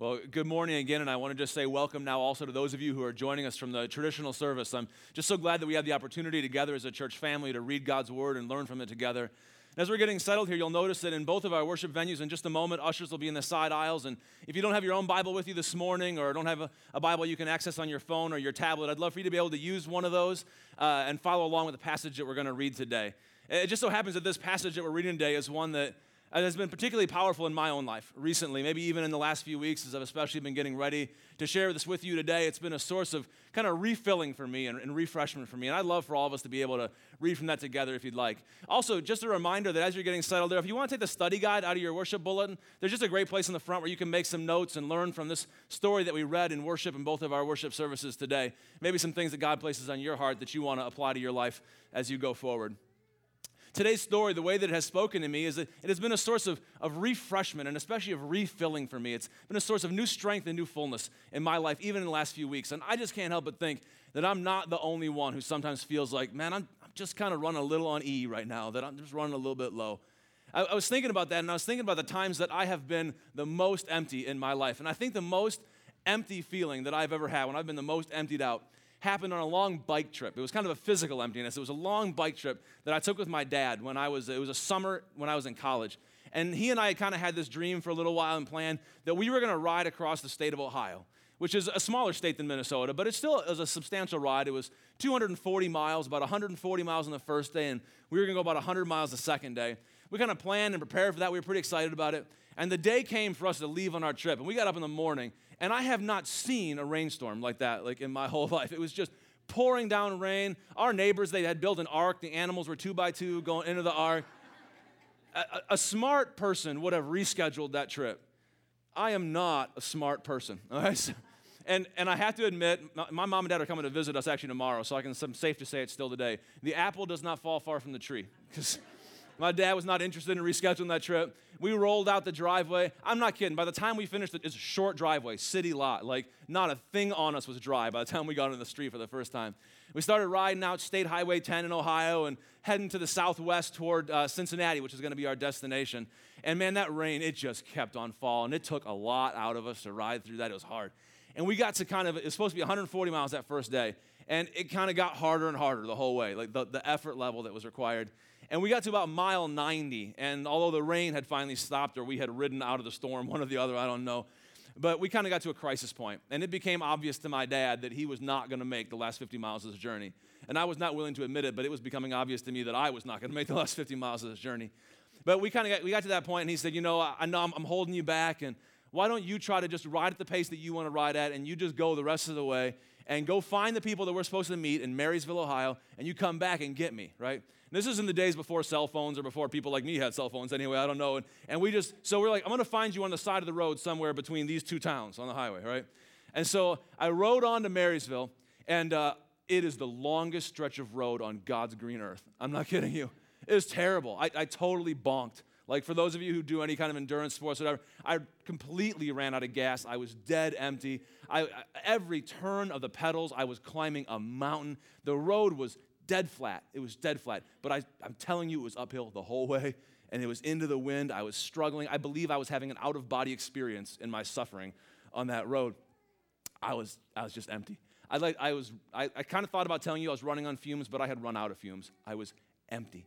Well, good morning again, and I want to just say welcome now also to those of you who are joining us from the traditional service. I'm just so glad that we have the opportunity together as a church family to read God's word and learn from it together. And as we're getting settled here, you'll notice that in both of our worship venues, in just a moment, ushers will be in the side aisles. And if you don't have your own Bible with you this morning or don't have a, a Bible you can access on your phone or your tablet, I'd love for you to be able to use one of those uh, and follow along with the passage that we're going to read today. It just so happens that this passage that we're reading today is one that Uh, it has been particularly powerful in my own life recently, maybe even in the last few weeks as I've especially been getting ready to share this with you today. It's been a source of kind of refilling for me and, and, refreshment for me. And I'd love for all of us to be able to read from that together if you'd like. Also, just a reminder that as you're getting settled there, if you want to take the study guide out of your worship bulletin, there's just a great place in the front where you can make some notes and learn from this story that we read in worship in both of our worship services today. Maybe some things that God places on your heart that you want to apply to your life as you go forward. Today's story, the way that it has spoken to me, is that it has been a source of, of refreshment and especially of refilling for me. It's been a source of new strength and new fullness in my life, even in the last few weeks. And I just can't help but think that I'm not the only one who sometimes feels like, man, I'm, I'm just kind of running a little on E right now, that I'm just running a little bit low. I, I was thinking about that, and I was thinking about the times that I have been the most empty in my life. And I think the most empty feeling that I've ever had, when I've been the most emptied out, happened on a long bike trip. It was kind of a physical emptiness. It was a long bike trip that I took with my dad when I was, it was a summer when I was in college. And he and I had kind of had this dream for a little while and plan that we were going to ride across the state of Ohio, which is a smaller state than Minnesota, but it still was a substantial ride. It was 240 miles, about 140 miles on the first day, and we were going to go about 100 miles the second day. We kind of planned and prepared for that. We were pretty excited about it. And the day came for us to leave on our trip, and we got up in the morning, and I have not seen a rainstorm like that, like in my whole life. It was just pouring down rain. Our neighbors, they had built an ark. The animals were two by two going into the ark. A, a smart person would have rescheduled that trip. I am not a smart person. All right? and, and I have to admit, my mom and dad are coming to visit us actually tomorrow, so I can, I'm safe to say it's still today. The apple does not fall far from the tree. Because my dad was not interested in rescheduling that trip. We rolled out the driveway. I'm not kidding. By the time we finished it, it's a short driveway, city lot. Like, not a thing on us was dry by the time we got on the street for the first time. We started riding out State Highway 10 in Ohio and heading to the southwest toward uh, Cincinnati, which is going to be our destination. And man, that rain, it just kept on falling. It took a lot out of us to ride through that. It was hard. And we got to kind of, it was supposed to be 140 miles that first day. And it kind of got harder and harder the whole way, like the, the effort level that was required. And we got to about mile 90, and although the rain had finally stopped or we had ridden out of the storm, one or the other, I don't know, but we kind of got to a crisis point, and it became obvious to my dad that he was not going to make the last 50 miles of this journey. And I was not willing to admit it, but it was becoming obvious to me that I was not going to make the last 50 miles of this journey. But we kind of got, we got to that point, and he said, You know, I, I know I'm, I'm holding you back, and why don't you try to just ride at the pace that you want to ride at, and you just go the rest of the way, and go find the people that we're supposed to meet in Marysville, Ohio, and you come back and get me, right? This is in the days before cell phones or before people like me had cell phones anyway, I don't know. And, and we just, so we're like, I'm to find you on the side of the road somewhere between these two towns on the highway, right? And so I rode on to Marysville, and uh, it is the longest stretch of road on God's green earth. I'm not kidding you. It was terrible. I, I totally bonked. Like for those of you who do any kind of endurance sports, whatever, I completely ran out of gas. I was dead empty. I, every turn of the pedals, I was climbing a mountain. The road was dead flat. It was dead flat. But I, I'm telling you, it was uphill the whole way, and it was into the wind. I was struggling. I believe I was having an out of body experience in my suffering on that road. I was, I was just empty. I, like, I, was, I, I kind of thought about telling you I was running on fumes, but I had run out of fumes. I was empty.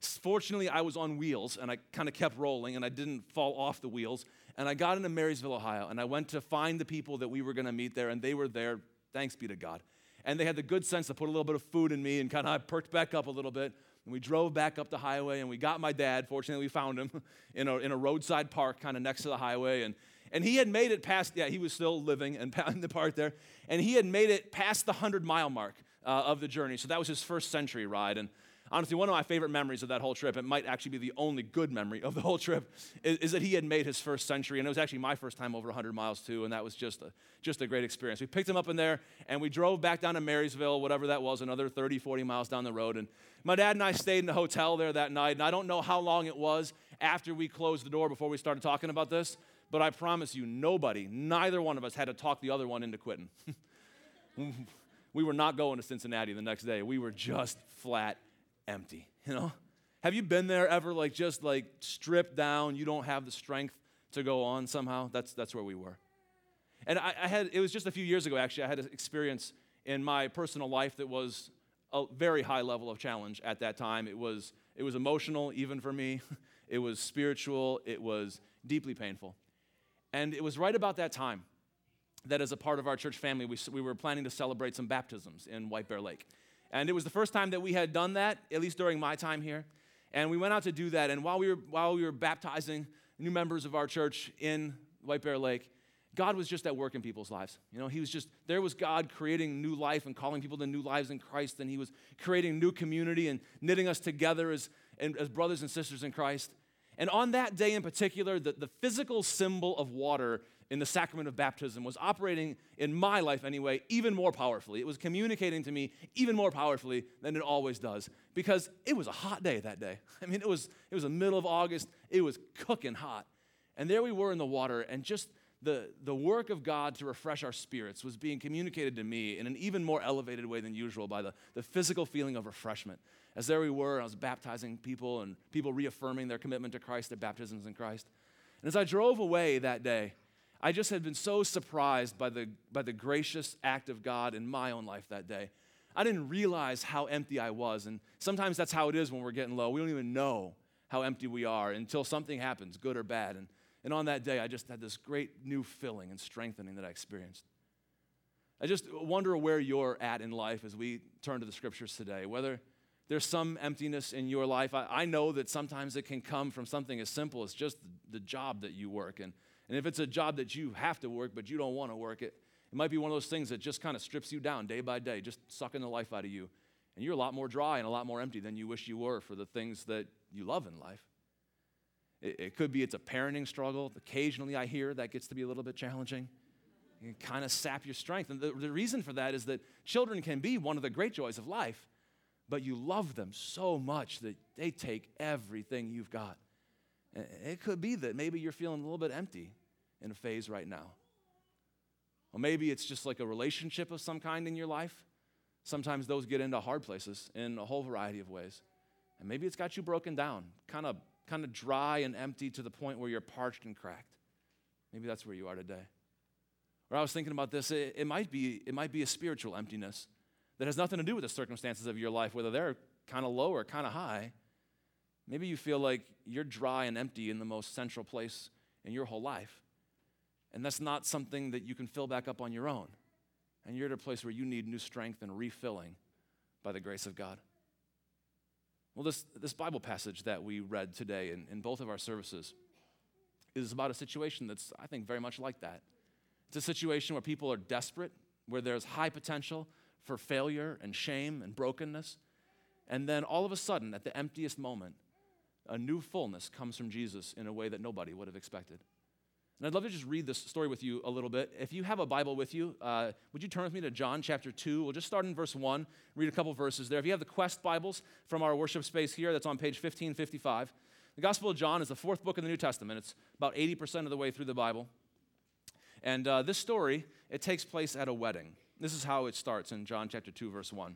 Fortunately, I was on wheels and I kind of kept rolling and I didn't fall off the wheels. And I got into Marysville, Ohio, and I went to find the people that we were going to meet there, and they were there. Thanks be to God and they had the good sense to put a little bit of food in me and kind of perked back up a little bit. And we drove back up the highway and we got my dad. Fortunately, we found him in a, in a roadside park kind of next to the highway. And, and he had made it past, yeah, he was still living and in the park there. And he had made it past the 100 mile mark uh, of the journey. So that was his first century ride. And honestly, one of my favorite memories of that whole trip, it might actually be the only good memory of the whole trip, is, is, that he had made his first century. And it was actually my first time over 100 miles, too. And that was just a, just a great experience. We picked him up in there and we drove back down to Marysville, whatever that was, another 30, 40 miles down the road. And my dad and I stayed in the hotel there that night. And I don't know how long it was after we closed the door before we started talking about this. But I promise you, nobody, neither one of us had to talk the other one into quitting. we were not going to Cincinnati the next day. We were just flat empty, you know? Have you been there ever, like just like stripped down? You don't have the strength to go on somehow? That's, that's where we were. And I, I, had, it was just a few years ago, actually, I had an experience in my personal life that was a very high level of challenge at that time. It was, it was emotional, even for me. It was spiritual. It was deeply painful. And it was right about that time that, as a part of our church family, we, we were planning to celebrate some baptisms in White Bear Lake. And it was the first time that we had done that, at least during my time here. And we went out to do that. And while we were, while we were baptizing new members of our church in White Bear Lake, God was just at work in people's lives. You know, He was just, there was God creating new life and calling people to new lives in Christ. And He was creating new community and knitting us together as, as brothers and sisters in Christ. And on that day in particular, the, the physical symbol of water in the sacrament of baptism was operating in my life anyway, even more powerfully. It was communicating to me even more powerfully than it always does because it was a hot day that day. I mean, it was, it was the middle of August, it was cooking hot. And there we were in the water, and just the, the work of God to refresh our spirits was being communicated to me in an even more elevated way than usual by the, the physical feeling of refreshment. As there we were, I was baptizing people and people reaffirming their commitment to Christ, their baptisms in Christ. And as I drove away that day, I just had been so surprised by the, by the gracious act of God in my own life that day. I didn't realize how empty I was. And sometimes that's how it is when we're getting low. We don't even know how empty we are until something happens, good or bad. And and on that day, I just had this great new filling and strengthening that I experienced. I just wonder where you're at in life as we turn to the scriptures today, whether there's some emptiness in your life. I, I know that sometimes it can come from something as simple as just the, job that you work. And, and if it's a job that you have to work, but you don't want to work it, it might be one of those things that just kind of strips you down day by day, just sucking the life out of you. And you're a lot more dry and a lot more empty than you wish you were for the things that you love in life. It, it could be it's a parenting struggle. Occasionally, I hear that gets to be a little bit challenging. You kind of sap your strength. And the, the reason for that is that children can be one of the great joys of life, but you love them so much that they take everything you've got. It could be that maybe you're feeling a little bit empty in a phase right now. Or maybe it's just like a relationship of some kind in your life. Sometimes those get into hard places in a whole variety of ways. And maybe it's got you broken down, kind of kind of dry and empty to the point where you're parched and cracked. Maybe that's where you are today. Or I was thinking about this, it, it, might be, it might be a spiritual emptiness that has nothing to do with the circumstances of your life, whether they're kind of low or kind of high. Maybe you feel like you're dry and empty in the most central place in your whole life. And that's not something that you can fill back up on your own. And you're at a place where you need new strength and refilling by the grace of God. Well, this, this Bible passage that we read today in, in both of our services is about a situation that's, I think, very much like that. It's a situation where people are desperate, where there's high potential for failure and shame and brokenness. And then all of a sudden, at the emptiest moment, a new fullness comes from Jesus in a way that nobody would have expected. And I'd love to just read this story with you a little bit. If you have a Bible with you, uh, would you turn with me to John chapter 2? We'll just start in verse 1, read a couple verses there. If you have the Quest Bibles from our worship space here, that's on page 1555. The Gospel of John is the fourth book in the New Testament. It's about 80% of the way through the Bible. And uh, this story, it takes place at a wedding. This is how it starts in John chapter 2, verse 1.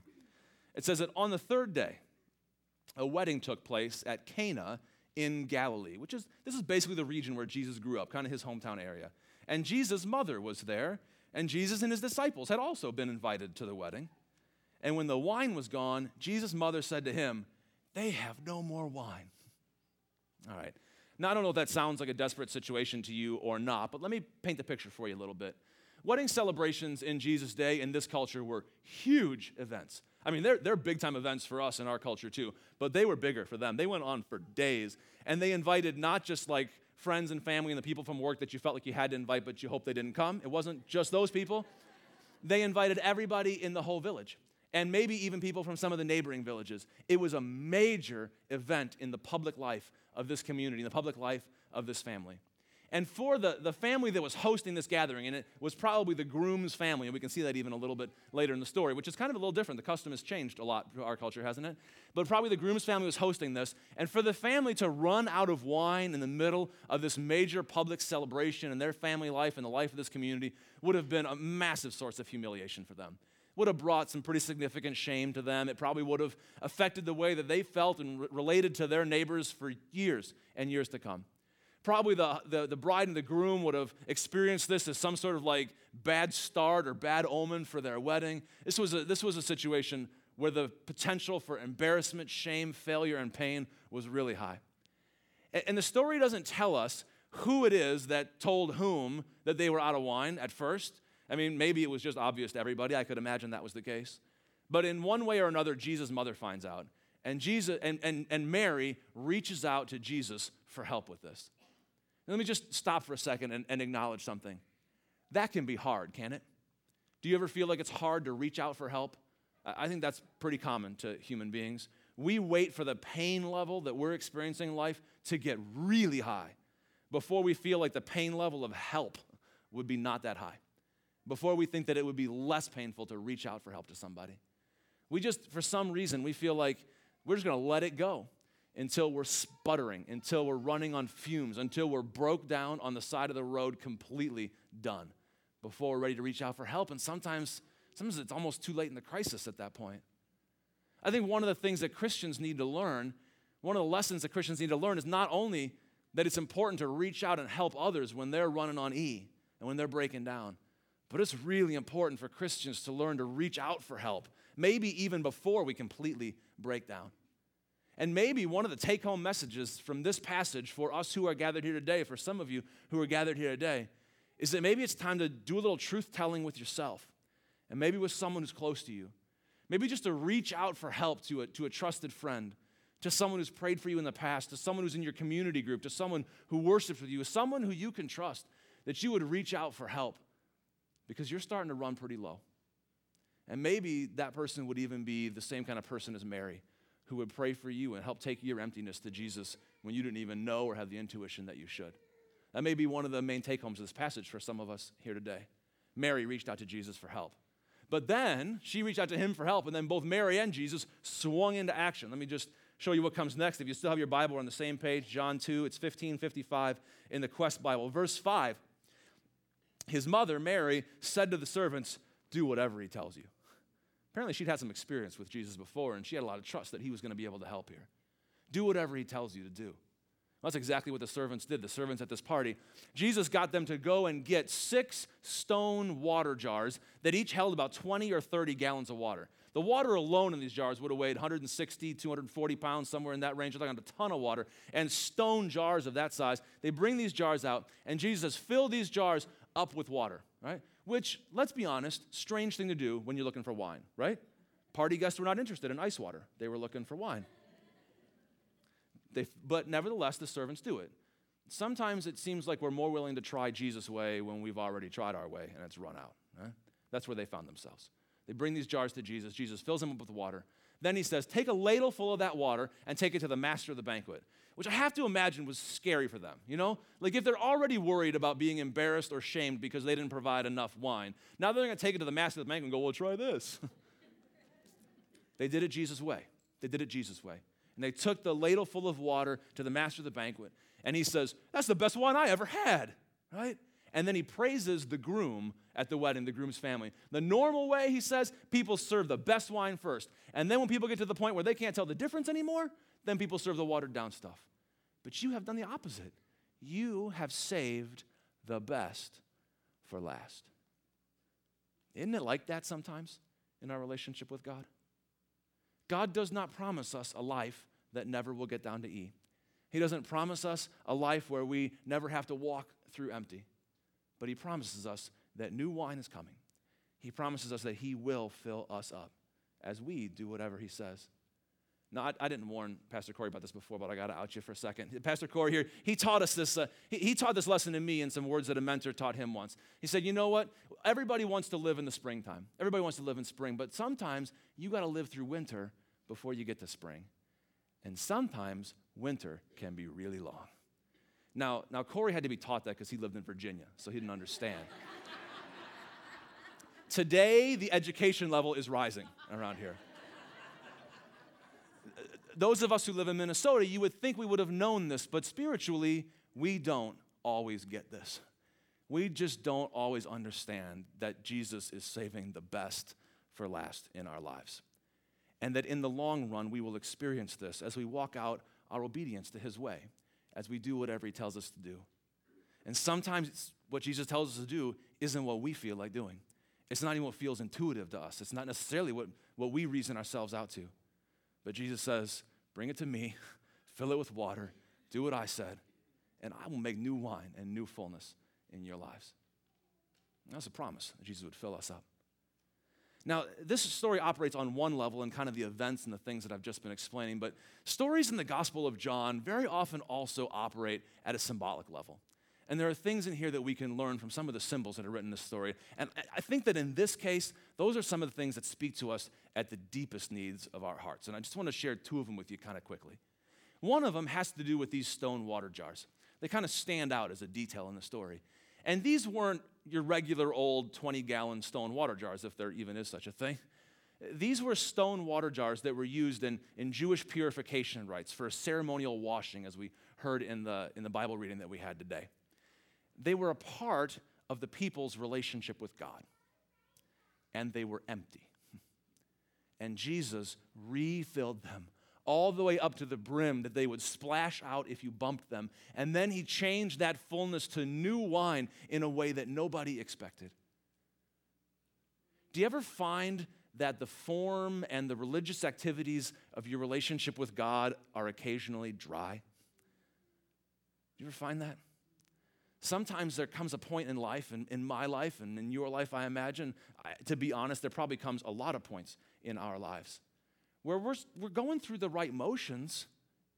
It says that on the third day, a wedding took place at Cana in Galilee, which is this is basically the region where Jesus grew up, kind of his hometown area. And Jesus' mother was there, and Jesus and his disciples had also been invited to the wedding. And when the wine was gone, Jesus' mother said to him, They have no more wine. All right. Now, I don't know if that sounds like a desperate situation to you or not, but let me paint the picture for you a little bit. Wedding celebrations in Jesus' day in this culture were huge events. I mean, they're, they're big time events for us in our culture too, but they were bigger for them. They went on for days, and they invited not just like friends and family and the people from work that you felt like you had to invite, but you hoped they didn't come. It wasn't just those people. They invited everybody in the whole village, and maybe even people from some of the neighboring villages. It was a major event in the public life of this community, in the public life of this family. And for the, the family that was hosting this gathering, and it was probably the groom's family, and we can see that even a little bit later in the story, which is kind of a little different. The custom has changed a lot our culture, hasn't it? But probably the groom's family was hosting this. And for the family to run out of wine in the middle of this major public celebration in their family life and the life of this community would have been a massive source of humiliation for them would have brought some pretty significant shame to them. It probably would have affected the way that they felt and re- related to their neighbors for years and years to come. Probably the, the, the bride and the groom would have experienced this as some sort of like bad start or bad omen for their wedding. This was a, this was a situation where the potential for embarrassment, shame, failure, and pain was really high. And, and the story doesn't tell us who it is that told whom that they were out of wine at first. I mean, maybe it was just obvious to everybody. I could imagine that was the case. But in one way or another, Jesus' mother finds out. And, Jesus, and, and, and Mary reaches out to Jesus for help with this. Let me just stop for a second and, and acknowledge something. That can be hard, can it? Do you ever feel like it's hard to reach out for help? I think that's pretty common to human beings. We wait for the pain level that we're experiencing in life to get really high before we feel like the pain level of help would be not that high, before we think that it would be less painful to reach out for help to somebody. We just, for some reason, we feel like we're just gonna let it go until we're sputtering, until we're running on fumes, until we're broke down on the side of the road, completely done, before we're ready to reach out for help. And sometimes, sometimes it's almost too late in the crisis at that point. I think one of the things that Christians need to learn, one of the lessons that Christians need to learn is not only that it's important to reach out and help others when they're running on E and when they're breaking down. But it's really important for Christians to learn to reach out for help, maybe even before we completely break down. And maybe one of the take home messages from this passage for us who are gathered here today, for some of you who are gathered here today, is that maybe it's time to do a little truth telling with yourself and maybe with someone who's close to you. Maybe just to reach out for help to a, to a trusted friend to someone who's prayed for you in the past, to someone who's in your community group, to someone who worships with you, someone who you can trust, that you would reach out for help because you're starting to run pretty low. And maybe that person would even be the same kind of person as Mary, who would pray for you and help take your emptiness to Jesus when you didn't even know or have the intuition that you should. That may be one of the main take homes of this passage for some of us here today. Mary reached out to Jesus for help. But then she reached out to him for help, and then both Mary and Jesus swung into action. Let me just show you what comes next. If you still have your Bible, on the same page, John 2, it's 1555 in the Quest Bible. Verse 5 His mother, Mary, said to the servants, Do whatever he tells you. Apparently, she'd had some experience with Jesus before, and she had a lot of trust that he was going to be able to help here. Do whatever he tells you to do. That's exactly what the servants did, the servants at this party. Jesus got them to go and get six stone water jars that each held about 20 or 30 gallons of water. The water alone in these jars would have weighed 160, 240 pounds, somewhere in that range. They're talking a ton of water. And stone jars of that size. They bring these jars out, and Jesus says, fill these jars up with water, right? Which, let's be honest, strange thing to do when you're looking for wine, right? Party guests were not interested in ice water, they were looking for wine. They, but nevertheless, the servants do it. Sometimes it seems like we're more willing to try Jesus' way when we've already tried our way and it's run out. That's where they found themselves. They bring these jars to Jesus. Jesus fills them up with water. Then he says, Take a ladle full of that water and take it to the master of the banquet, which I have to imagine was scary for them. You know, like if they're already worried about being embarrassed or shamed because they didn't provide enough wine, now they're going to take it to the master of the banquet and go, Well, try this. they did it Jesus' way. They did it Jesus' way. And they took the ladle full of water to the master of the banquet. And he says, That's the best wine I ever had, right? And then he praises the groom at the wedding, the groom's family. The normal way, he says, people serve the best wine first. And then when people get to the point where they can't tell the difference anymore, then people serve the watered down stuff. But you have done the opposite. You have saved the best for last. Isn't it like that sometimes in our relationship with God? God does not promise us a life that never will get down to E. He doesn't promise us a life where we never have to walk through empty but he promises us that new wine is coming. He promises us that he will fill us up as we do whatever he says. Now, I, I didn't warn Pastor Corey about this before, but I got to out you for a second. Pastor Corey here, he taught us this. Uh, he, he taught this lesson to me in some words that a mentor taught him once. He said, You know what? Everybody wants to live in the springtime. Everybody wants to live in spring, but sometimes you got to live through winter before you get to spring. And sometimes winter can be really long. Now, now Corey had to be taught that because he lived in Virginia, so he didn't understand. Today, the education level is rising around here. Those of us who live in Minnesota, you would think we would have known this, but spiritually, we don't always get this. We just don't always understand that Jesus is saving the best for last in our lives. And that in the long run, we will experience this as we walk out our obedience to his way as we do whatever he tells us to do. And sometimes what Jesus tells us to do isn't what we feel like doing. It's not even what feels intuitive to us. It's not necessarily what, what we reason ourselves out to. But Jesus says, Bring it to me, fill it with water, do what I said, and I will make new wine and new fullness in your lives. And that's a promise that Jesus would fill us up. Now, this story operates on one level in kind of the events and the things that I've just been explaining, but stories in the Gospel of John very often also operate at a symbolic level. And there are things in here that we can learn from some of the symbols that are written in this story. And I think that in this case, those are some of the things that speak to us at the deepest needs of our hearts. And I just want to share two of them with you kind of quickly. One of them has to do with these stone water jars. They kind of stand out as a detail in the story. And these weren't your regular old 20 gallon stone water jars, if there even is such a thing. These were stone water jars that were used in, in Jewish purification rites for ceremonial washing, as we heard in the, in the Bible reading that we had today. They were a part of the people's relationship with God, and they were empty. And Jesus refilled them all the way up to the brim that they would splash out if you bumped them. And then he changed that fullness to new wine in a way that nobody expected. Do you ever find that the form and the religious activities of your relationship with God are occasionally dry? Do you ever find that? Sometimes there comes a point in life, in, in my life and in your life, I imagine, I, to be honest, there probably comes a lot of points in our lives where we're, we're going through the right motions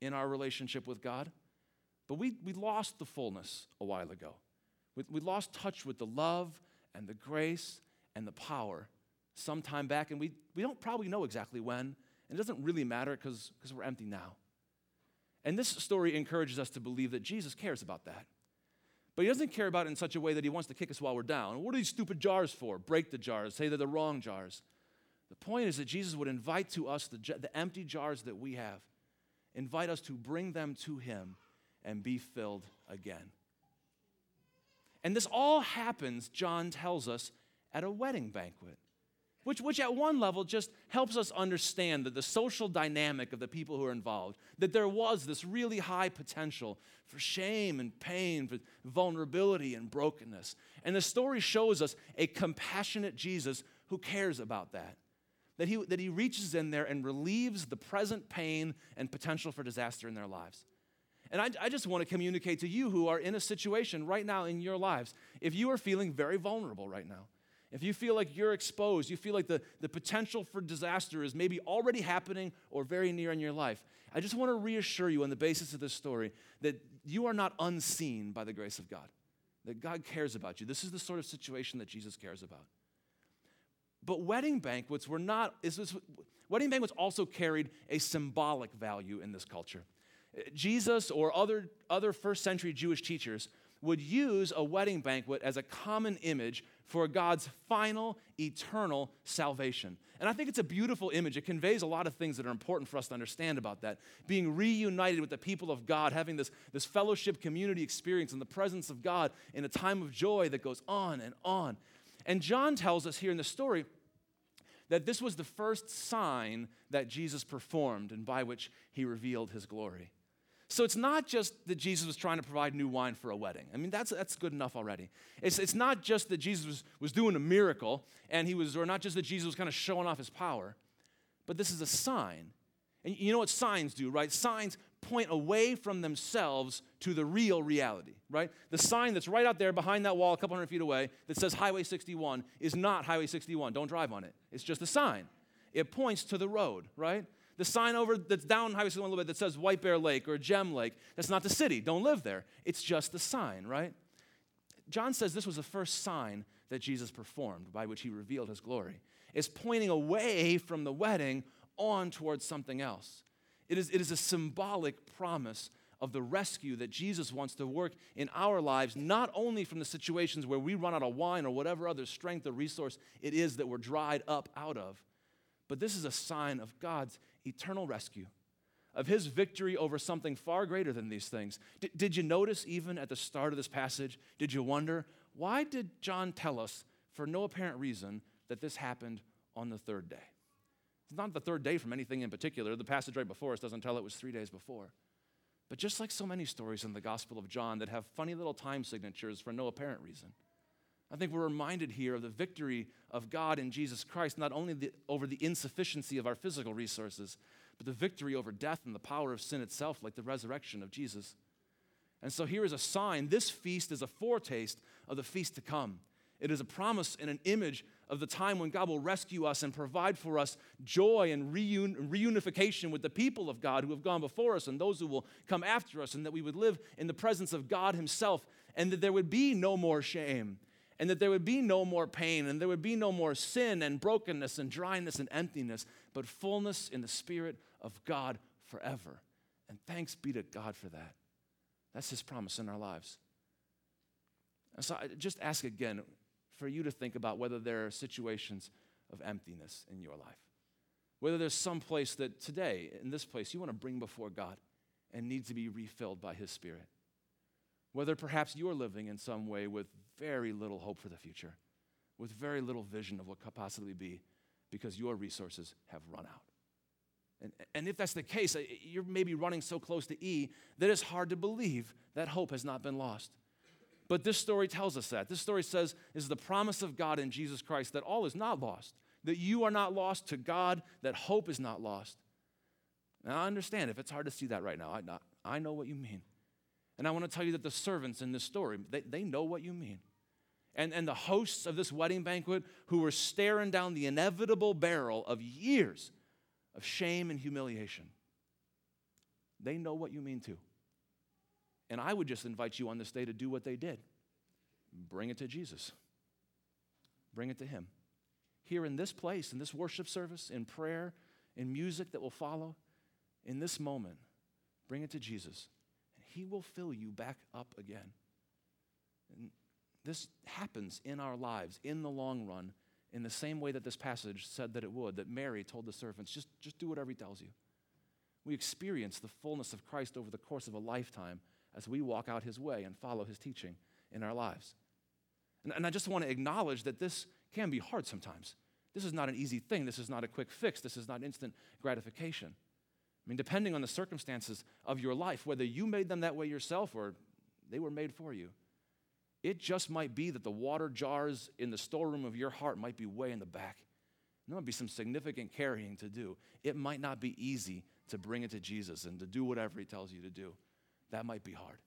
in our relationship with God, but we, we lost the fullness a while ago. We, we lost touch with the love and the grace and the power some time back, and we, we don't probably know exactly when, and it doesn't really matter because we're empty now. And this story encourages us to believe that Jesus cares about that. But he doesn't care about it in such a way that he wants to kick us while we're down. What are these stupid jars for? Break the jars, say they're the wrong jars. The point is that Jesus would invite to us the, the empty jars that we have, invite us to bring them to Him and be filled again. And this all happens, John tells us, at a wedding banquet, which, which at one level just helps us understand that the social dynamic of the people who are involved, that there was this really high potential for shame and pain, for vulnerability and brokenness. And the story shows us a compassionate Jesus who cares about that that he, that he reaches in there and relieves the present pain and potential for disaster in their lives. And I, I just want to communicate to you who are in a situation right now in your lives, if you are feeling very vulnerable right now, if you feel like you're exposed, you feel like the, the potential for disaster is maybe already happening or very near in your life, I just want to reassure you on the basis of this story that you are not unseen by the grace of God, that God cares about you. This is the sort of situation that Jesus cares about. But wedding banquets were not, wedding banquets also carried a symbolic value in this culture. Jesus or other, other first century Jewish teachers would use a wedding banquet as a common image for God's final, eternal salvation. And I think it's a beautiful image. It conveys a lot of things that are important for us to understand about that. Being reunited with the people of God, having this, this fellowship community experience in the presence of God in a time of joy that goes on and on. And John tells us here in the story that this was the first sign that Jesus performed and by which he revealed his glory. So it's not just that Jesus was trying to provide new wine for a wedding. I mean, that's, that's good enough already. It's, it's not just that Jesus was, was doing a miracle and he was, or not just that Jesus was kind of showing off his power, but this is a sign. And you know what signs do, right? Signs point away from themselves to the real reality, right? The sign that's right out there behind that wall a couple hundred feet away that says Highway 61 is not Highway 61. Don't drive on it. It's just a sign. It points to the road, right? The sign over that's down Highway 61 a little bit that says White Bear Lake or Gem Lake, that's not the city. Don't live there. It's just the sign, right? John says this was the first sign that Jesus performed by which he revealed his glory. It's pointing away from the wedding on towards something else. It is, it is a symbolic promise of the rescue that Jesus wants to work in our lives, not only from the situations where we run out of wine or whatever other strength or resource it is that we're dried up out of, but this is a sign of God's eternal rescue, of his victory over something far greater than these things. D- did you notice, even at the start of this passage, did you wonder, why did John tell us, for no apparent reason, that this happened on the third day? It's not the third day from anything in particular. The passage right before us doesn't tell it was three days before. But just like so many stories in the Gospel of John that have funny little time signatures for no apparent reason, I think we're reminded here of the victory of God in Jesus Christ, not only the, over the insufficiency of our physical resources, but the victory over death and the power of sin itself, like the resurrection of Jesus. And so here is a sign this feast is a foretaste of the feast to come. It is a promise and an image of the time when God will rescue us and provide for us joy and reun- reunification with the people of God who have gone before us and those who will come after us, and that we would live in the presence of God Himself, and that there would be no more shame, and that there would be no more pain, and there would be no more sin and brokenness and dryness and emptiness, but fullness in the Spirit of God forever. And thanks be to God for that. That's His promise in our lives. So I just ask again for you to think about whether there are situations of emptiness in your life. Whether there's some place that today, in this place, you want to bring before God and need to be refilled by His Spirit. Whether perhaps you're living in some way with very little hope for the future, with very little vision of what could possibly be because your resources have run out. And, and if that's the case, you're maybe running so close to E that it's hard to believe that hope has not been lost. But this story tells us that. This story says is the promise of God in Jesus Christ that all is not lost, that you are not lost to God, that hope is not lost. Now, I understand if it's hard to see that right now. I, I know what you mean. And I want to tell you that the servants in this story, they, they know what you mean. And, and the hosts of this wedding banquet who were staring down the inevitable barrel of years of shame and humiliation, they know what you mean too. And I would just invite you on this day to do what they did bring it to Jesus, bring it to Him. Here in this place, in this worship service, in prayer, in music that will follow, in this moment, bring it to Jesus. And He will fill you back up again. And this happens in our lives in the long run in the same way that this passage said that it would, that Mary told the servants, just, just do whatever He tells you. We experience the fullness of Christ over the course of a lifetime as we walk out his way and follow his teaching in our lives. And, and I just want to acknowledge that this can be hard sometimes. This is not an easy thing. This is not a quick fix. This is not instant gratification. I mean, depending on the circumstances of your life, whether you made them that way yourself or they were made for you, it just might be that the water jars in the storeroom of your heart might be way in the back. There might be some significant carrying to do. It might not be easy to bring it to Jesus and to do whatever he tells you to do. That might be hard.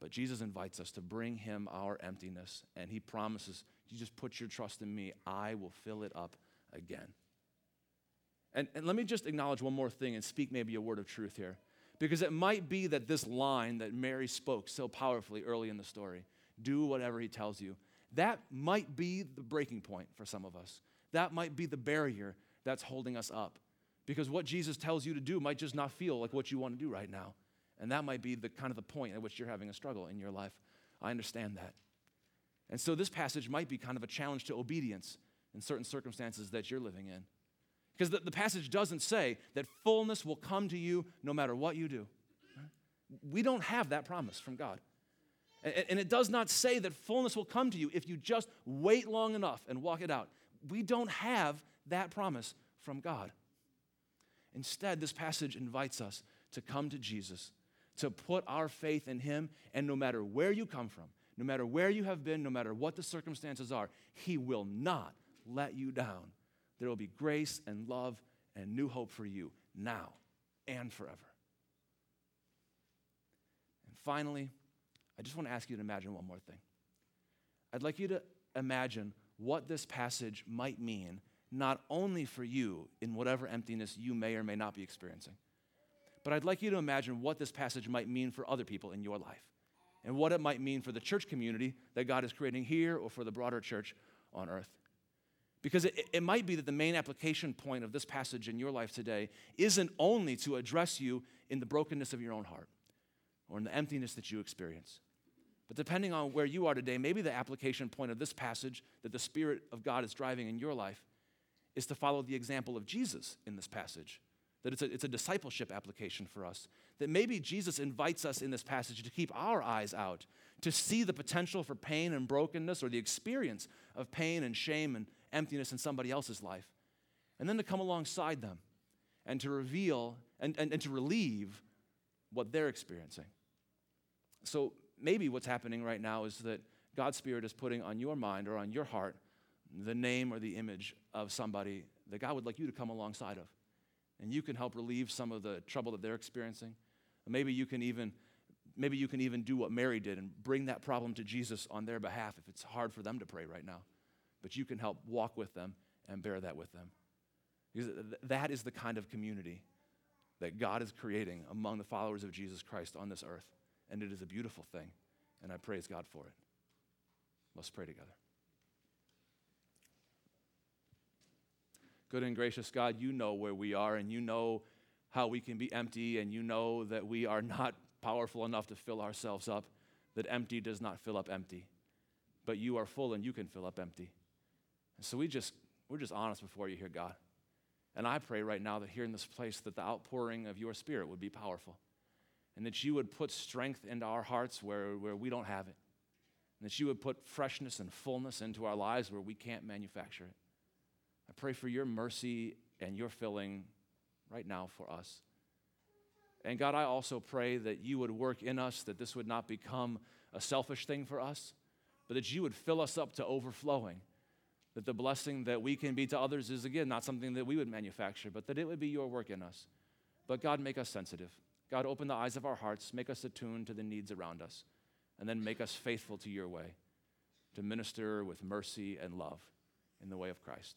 But Jesus invites us to bring him our emptiness, and he promises, You just put your trust in me, I will fill it up again. And, and let me just acknowledge one more thing and speak maybe a word of truth here. Because it might be that this line that Mary spoke so powerfully early in the story do whatever he tells you that might be the breaking point for some of us. That might be the barrier that's holding us up. Because what Jesus tells you to do might just not feel like what you want to do right now. And that might be the kind of the point at which you're having a struggle in your life. I understand that. And so this passage might be kind of a challenge to obedience in certain circumstances that you're living in. Because the, the passage doesn't say that fullness will come to you no matter what you do. We don't have that promise from God. And, and it does not say that fullness will come to you if you just wait long enough and walk it out. We don't have that promise from God. Instead, this passage invites us to come to Jesus to put our faith in Him. And no matter where you come from, no matter where you have been, no matter what the circumstances are, He will not let you down. There will be grace and love and new hope for you now and forever. And finally, I just want to ask you to imagine one more thing. I'd like you to imagine what this passage might mean, not only for you in whatever emptiness you may or may not be experiencing, but I'd like you to imagine what this passage might mean for other people in your life and what it might mean for the church community that God is creating here or for the broader church on earth. Because it, it, might be that the main application point of this passage in your life today isn't only to address you in the brokenness of your own heart or in the emptiness that you experience. But depending on where you are today, maybe the application point of this passage that the Spirit of God is driving in your life is to follow the example of Jesus in this passage that it's a, it's a discipleship application for us. That maybe Jesus invites us in this passage to keep our eyes out, to see the potential for pain and brokenness or the experience of pain and shame and emptiness in somebody else's life. And then to come alongside them and to reveal and, and, and to relieve what they're experiencing. So maybe what's happening right now is that God's Spirit is putting on your mind or on your heart the name or the image of somebody that God would like you to come alongside of. And you can help relieve some of the trouble that they're experiencing. Maybe you can even maybe you can even do what Mary did and bring that problem to Jesus on their behalf if it's hard for them to pray right now. But you can help walk with them and bear that with them. Because that is the kind of community that God is creating among the followers of Jesus Christ on this earth. And it is a beautiful thing. And I praise God for it. Let's pray together. Good and gracious God, you know where we are and you know how we can be empty, and you know that we are not powerful enough to fill ourselves up, that empty does not fill up empty. But you are full and you can fill up empty. And so we just, we're just honest before you here, God. And I pray right now that here in this place that the outpouring of your spirit would be powerful. And that you would put strength into our hearts where, where we don't have it. And that you would put freshness and fullness into our lives where we can't manufacture it. I pray for your mercy and your filling right now for us. And God, I also pray that you would work in us, that this would not become a selfish thing for us, but that you would fill us up to overflowing. That the blessing that we can be to others is, again, not something that we would manufacture, but that it would be your work in us. But God, make us sensitive. God, open the eyes of our hearts, make us attuned to the needs around us, and then make us faithful to your way to minister with mercy and love in the way of Christ.